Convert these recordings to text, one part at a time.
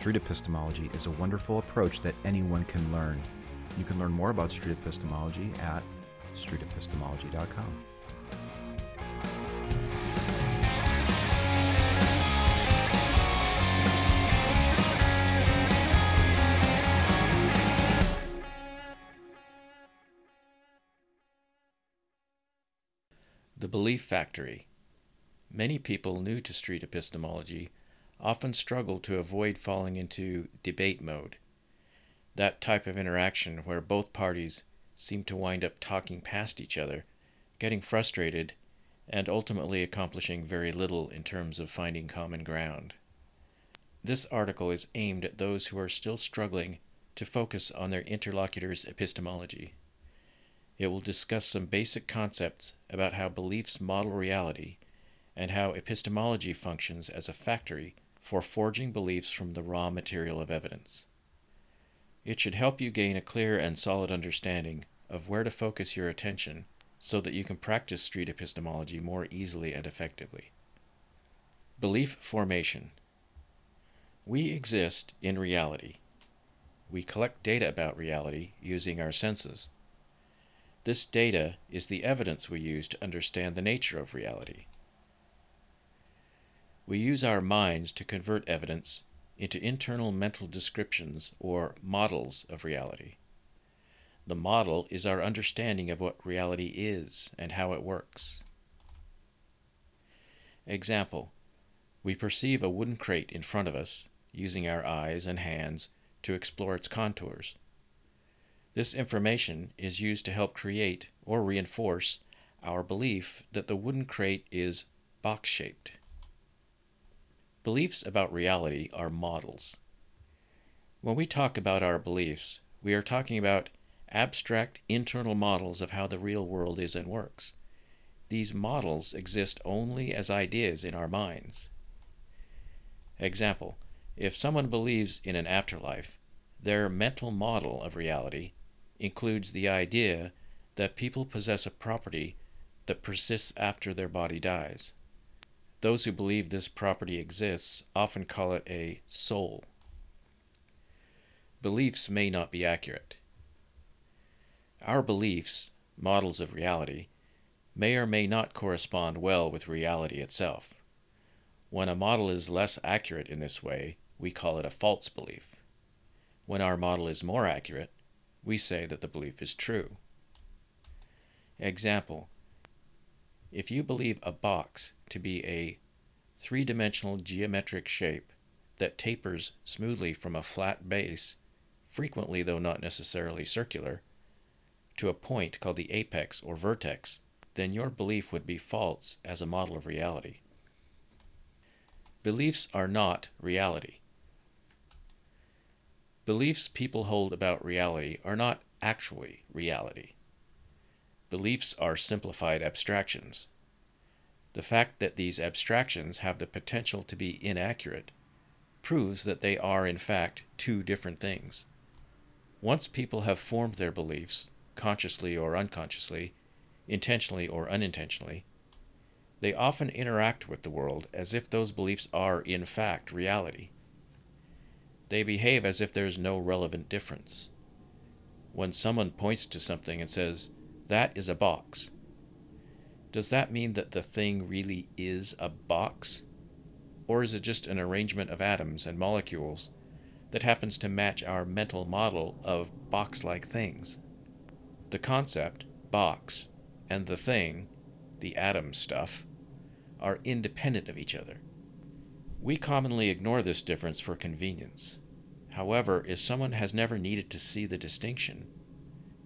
street epistemology is a wonderful approach that anyone can learn. You can learn more about street epistemology at streetepistemology.com. The Belief Factory. Many people new to street epistemology often struggle to avoid falling into debate mode. That type of interaction where both parties seem to wind up talking past each other, getting frustrated, and ultimately accomplishing very little in terms of finding common ground. This article is aimed at those who are still struggling to focus on their interlocutor's epistemology. It will discuss some basic concepts about how beliefs model reality and how epistemology functions as a factory for forging beliefs from the raw material of evidence. It should help you gain a clear and solid understanding of where to focus your attention so that you can practice street epistemology more easily and effectively. Belief formation. We exist in reality. We collect data about reality using our senses. This data is the evidence we use to understand the nature of reality. We use our minds to convert evidence into internal mental descriptions or models of reality. The model is our understanding of what reality is and how it works. Example We perceive a wooden crate in front of us using our eyes and hands to explore its contours. This information is used to help create or reinforce our belief that the wooden crate is box shaped. Beliefs about reality are models. When we talk about our beliefs, we are talking about abstract internal models of how the real world is and works. These models exist only as ideas in our minds. Example If someone believes in an afterlife, their mental model of reality includes the idea that people possess a property that persists after their body dies. Those who believe this property exists often call it a soul. Beliefs may not be accurate. Our beliefs, models of reality, may or may not correspond well with reality itself. When a model is less accurate in this way, we call it a false belief. When our model is more accurate, we say that the belief is true. Example If you believe a box to be a three dimensional geometric shape that tapers smoothly from a flat base, frequently though not necessarily circular, to a point called the apex or vertex, then your belief would be false as a model of reality. Beliefs are not reality. Beliefs people hold about reality are not actually reality. Beliefs are simplified abstractions. The fact that these abstractions have the potential to be inaccurate proves that they are, in fact, two different things. Once people have formed their beliefs, consciously or unconsciously, intentionally or unintentionally, they often interact with the world as if those beliefs are, in fact, reality. They behave as if there is no relevant difference. When someone points to something and says, That is a box, does that mean that the thing really is a box? Or is it just an arrangement of atoms and molecules that happens to match our mental model of box like things? The concept, box, and the thing, the atom stuff, are independent of each other. We commonly ignore this difference for convenience. However, if someone has never needed to see the distinction,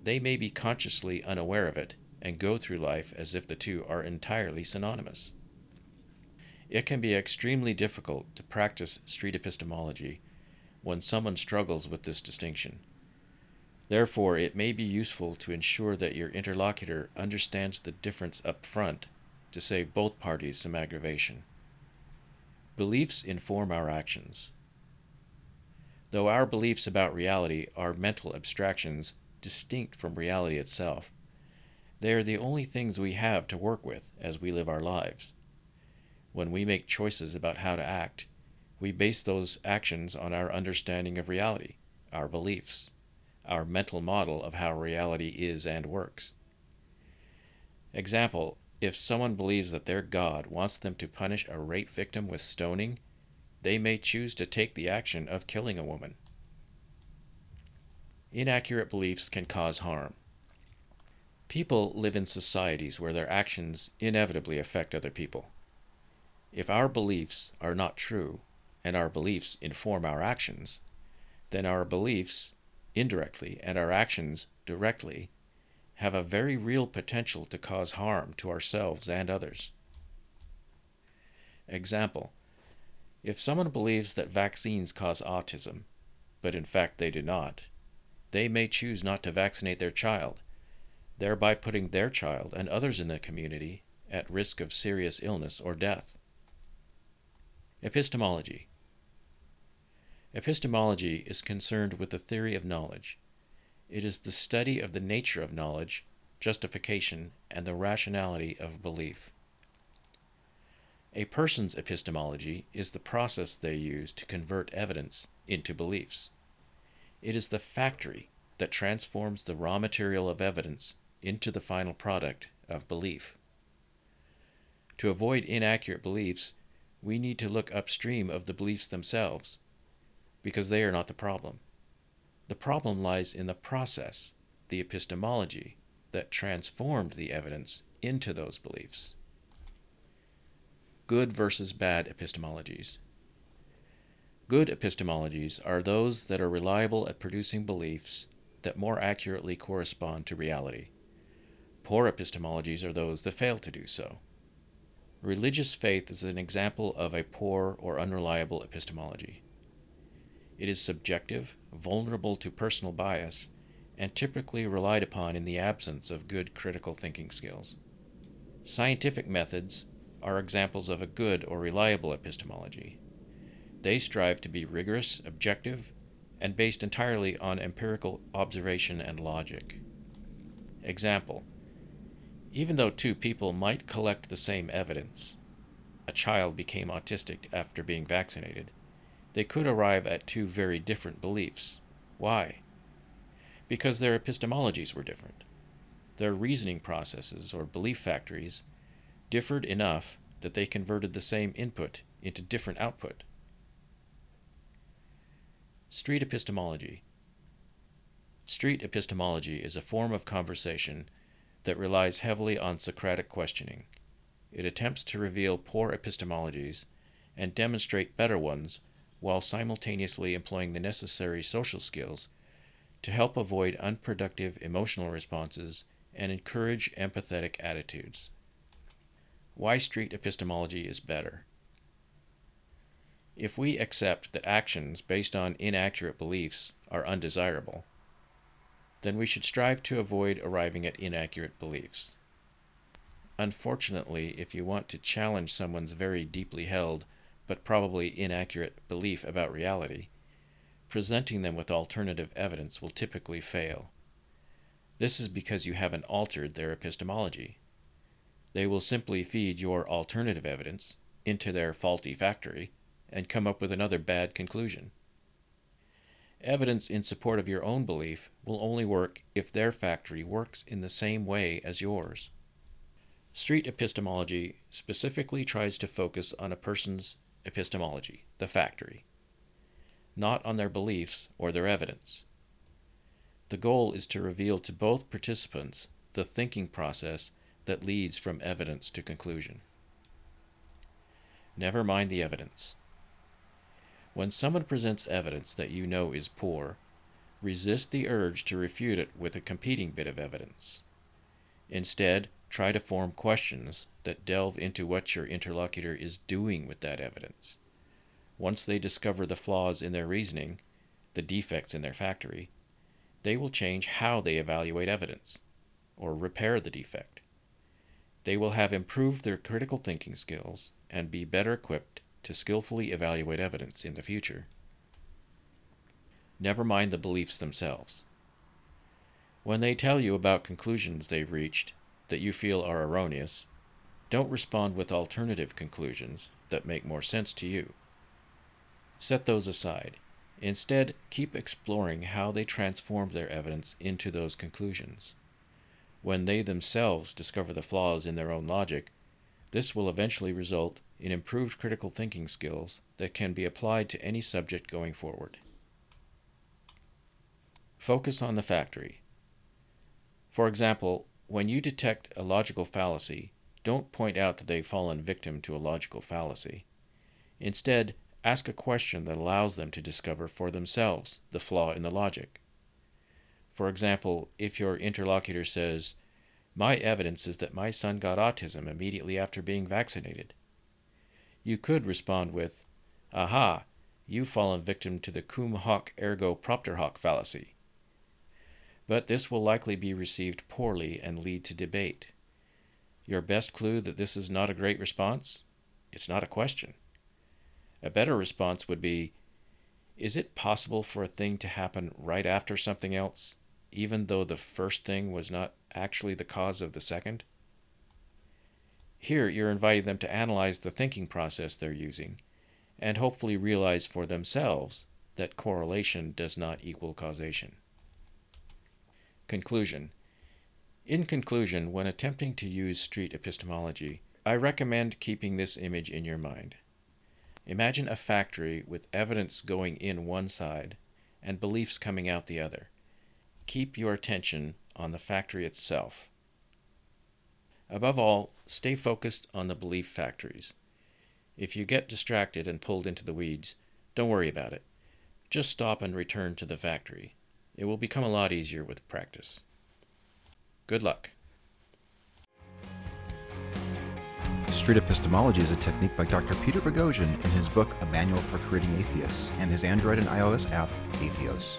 they may be consciously unaware of it and go through life as if the two are entirely synonymous. It can be extremely difficult to practice street epistemology when someone struggles with this distinction. Therefore, it may be useful to ensure that your interlocutor understands the difference up front to save both parties some aggravation. Beliefs inform our actions. Though our beliefs about reality are mental abstractions distinct from reality itself, they are the only things we have to work with as we live our lives. When we make choices about how to act, We base those actions on our understanding of reality, our beliefs, our mental model of how reality is and works. Example, if someone believes that their God wants them to punish a rape victim with stoning, they may choose to take the action of killing a woman. Inaccurate beliefs can cause harm. People live in societies where their actions inevitably affect other people. If our beliefs are not true, and our beliefs inform our actions, then our beliefs indirectly and our actions directly have a very real potential to cause harm to ourselves and others. Example If someone believes that vaccines cause autism, but in fact they do not, they may choose not to vaccinate their child, thereby putting their child and others in the community at risk of serious illness or death. Epistemology Epistemology is concerned with the theory of knowledge. It is the study of the nature of knowledge, justification, and the rationality of belief. A person's epistemology is the process they use to convert evidence into beliefs. It is the factory that transforms the raw material of evidence into the final product of belief. To avoid inaccurate beliefs, we need to look upstream of the beliefs themselves because they are not the problem. The problem lies in the process, the epistemology, that transformed the evidence into those beliefs. Good versus bad epistemologies. Good epistemologies are those that are reliable at producing beliefs that more accurately correspond to reality. Poor epistemologies are those that fail to do so. Religious faith is an example of a poor or unreliable epistemology. It is subjective, vulnerable to personal bias, and typically relied upon in the absence of good critical thinking skills. Scientific methods are examples of a good or reliable epistemology. They strive to be rigorous, objective, and based entirely on empirical observation and logic. Example Even though two people might collect the same evidence, a child became autistic after being vaccinated they could arrive at two very different beliefs. Why? Because their epistemologies were different. Their reasoning processes, or belief factories, differed enough that they converted the same input into different output. Street epistemology. Street epistemology is a form of conversation that relies heavily on Socratic questioning. It attempts to reveal poor epistemologies and demonstrate better ones while simultaneously employing the necessary social skills to help avoid unproductive emotional responses and encourage empathetic attitudes. Why street epistemology is better. If we accept that actions based on inaccurate beliefs are undesirable, then we should strive to avoid arriving at inaccurate beliefs. Unfortunately, if you want to challenge someone's very deeply held but probably inaccurate belief about reality, presenting them with alternative evidence will typically fail. This is because you haven't altered their epistemology. They will simply feed your alternative evidence into their faulty factory and come up with another bad conclusion. Evidence in support of your own belief will only work if their factory works in the same way as yours. Street epistemology specifically tries to focus on a person's epistemology, the factory, not on their beliefs or their evidence. The goal is to reveal to both participants the thinking process that leads from evidence to conclusion. Never mind the evidence. When someone presents evidence that you know is poor, resist the urge to refute it with a competing bit of evidence. Instead, try to form questions that delve into what your interlocutor is doing with that evidence. Once they discover the flaws in their reasoning, the defects in their factory, they will change how they evaluate evidence, or repair the defect. They will have improved their critical thinking skills and be better equipped to skillfully evaluate evidence in the future. Never mind the beliefs themselves. When they tell you about conclusions they've reached that you feel are erroneous, don't respond with alternative conclusions that make more sense to you. Set those aside. Instead, keep exploring how they transformed their evidence into those conclusions. When they themselves discover the flaws in their own logic, this will eventually result in improved critical thinking skills that can be applied to any subject going forward. Focus on the factory. For example, when you detect a logical fallacy, don't point out that they've fallen victim to a logical fallacy. Instead, ask a question that allows them to discover for themselves the flaw in the logic. For example, if your interlocutor says, My evidence is that my son got autism immediately after being vaccinated, you could respond with, Aha, you've fallen victim to the cum hoc ergo propter hoc fallacy. But this will likely be received poorly and lead to debate. Your best clue that this is not a great response? It's not a question. A better response would be Is it possible for a thing to happen right after something else, even though the first thing was not actually the cause of the second? Here, you're inviting them to analyze the thinking process they're using and hopefully realize for themselves that correlation does not equal causation. Conclusion In conclusion, when attempting to use street epistemology, I recommend keeping this image in your mind. Imagine a factory with evidence going in one side and beliefs coming out the other. Keep your attention on the factory itself. Above all, stay focused on the belief factories. If you get distracted and pulled into the weeds, don't worry about it. Just stop and return to the factory. It will become a lot easier with practice. Good luck. Street epistemology is a technique by Dr. Peter Boghossian in his book A Manual for Creating Atheists and his Android and iOS app, Atheos.